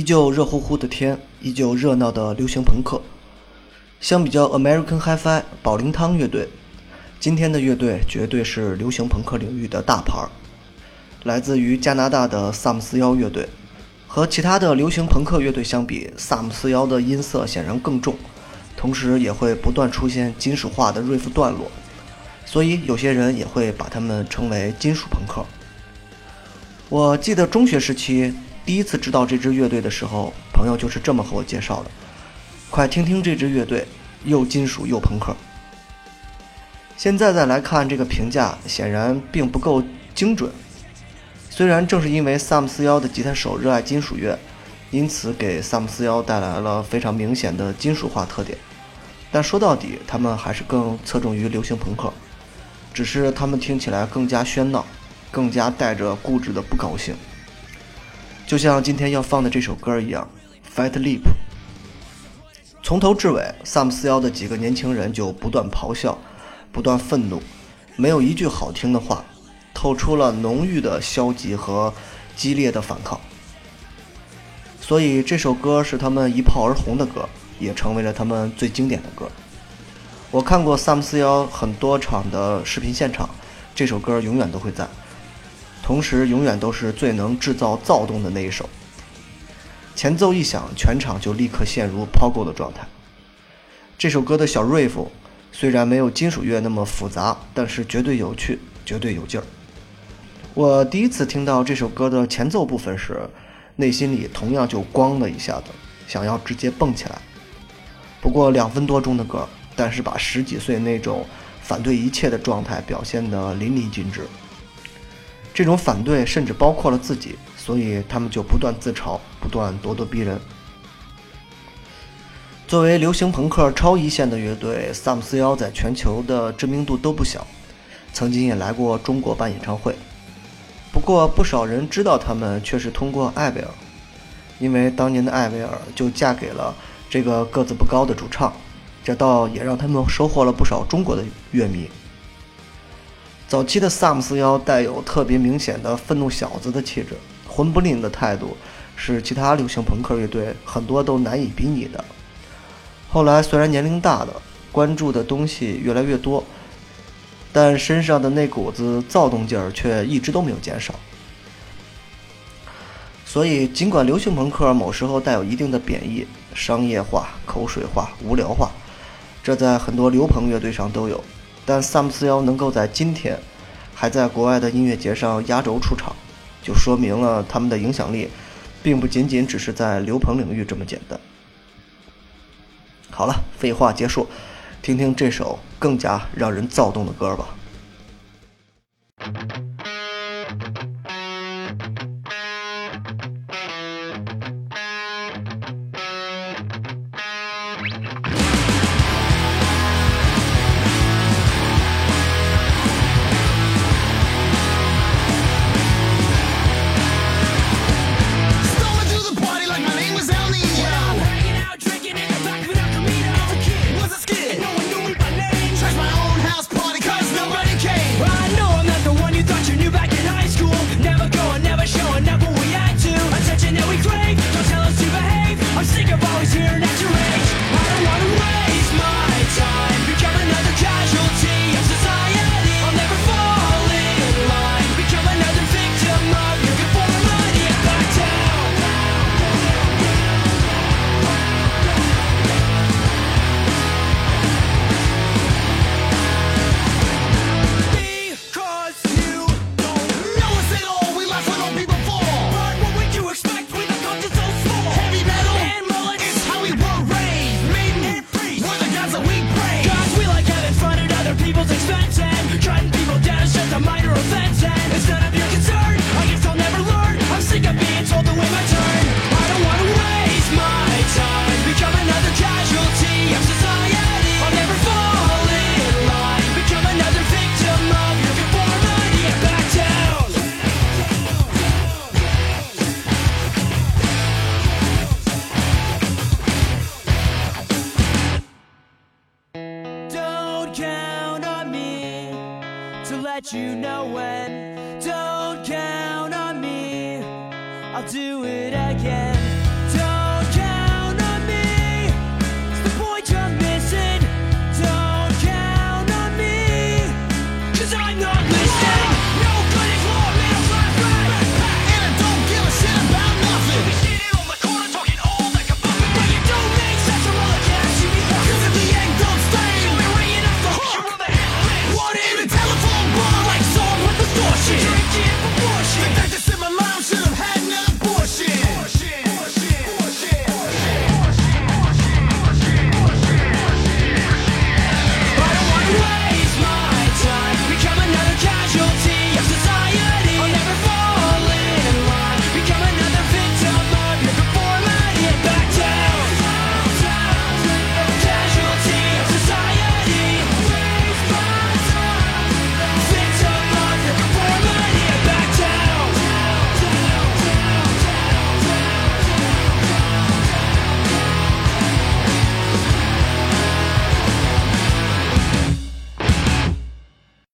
依旧热乎乎的天，依旧热闹的流行朋克。相比较 American Hi-Fi 宝灵汤乐队，今天的乐队绝对是流行朋克领域的大牌儿。来自于加拿大的萨姆斯幺乐队，和其他的流行朋克乐队相比，萨姆斯幺的音色显然更重，同时也会不断出现金属化的 riff 段落，所以有些人也会把他们称为金属朋克。我记得中学时期。第一次知道这支乐队的时候，朋友就是这么和我介绍的。快听听这支乐队，又金属又朋克。现在再来看这个评价，显然并不够精准。虽然正是因为萨姆斯幺的吉他手热爱金属乐，因此给萨姆斯幺带来了非常明显的金属化特点，但说到底，他们还是更侧重于流行朋克，只是他们听起来更加喧闹，更加带着固执的不高兴。就像今天要放的这首歌一样，《Fight Leap》。从头至尾，萨姆斯幺的几个年轻人就不断咆哮，不断愤怒，没有一句好听的话，透出了浓郁的消极和激烈的反抗。所以这首歌是他们一炮而红的歌，也成为了他们最经典的歌。我看过萨姆斯幺很多场的视频现场，这首歌永远都会在。同时，永远都是最能制造躁动的那一首。前奏一响，全场就立刻陷入抛够的状态。这首歌的小 riff 虽然没有金属乐那么复杂，但是绝对有趣，绝对有劲儿。我第一次听到这首歌的前奏部分时，内心里同样就咣的一下子，想要直接蹦起来。不过两分多钟的歌，但是把十几岁那种反对一切的状态表现得淋漓尽致。这种反对甚至包括了自己，所以他们就不断自嘲，不断咄咄逼人。作为流行朋克超一线的乐队，萨姆斯幺在全球的知名度都不小，曾经也来过中国办演唱会。不过不少人知道他们却是通过艾薇儿，因为当年的艾薇儿就嫁给了这个个子不高的主唱，这倒也让他们收获了不少中国的乐迷。早期的萨姆斯幺带有特别明显的愤怒小子的气质，混不吝的态度，是其他流行朋克乐队很多都难以比拟的。后来虽然年龄大了，关注的东西越来越多，但身上的那股子躁动劲儿却一直都没有减少。所以，尽管流行朋克某时候带有一定的贬义、商业化、口水化、无聊化，这在很多流朋乐队上都有。但萨姆斯幺能够在今天还在国外的音乐节上压轴出场，就说明了他们的影响力，并不仅仅只是在流朋领域这么简单。好了，废话结束，听听这首更加让人躁动的歌吧。here now. You know when. Don't count on me, I'll do it again.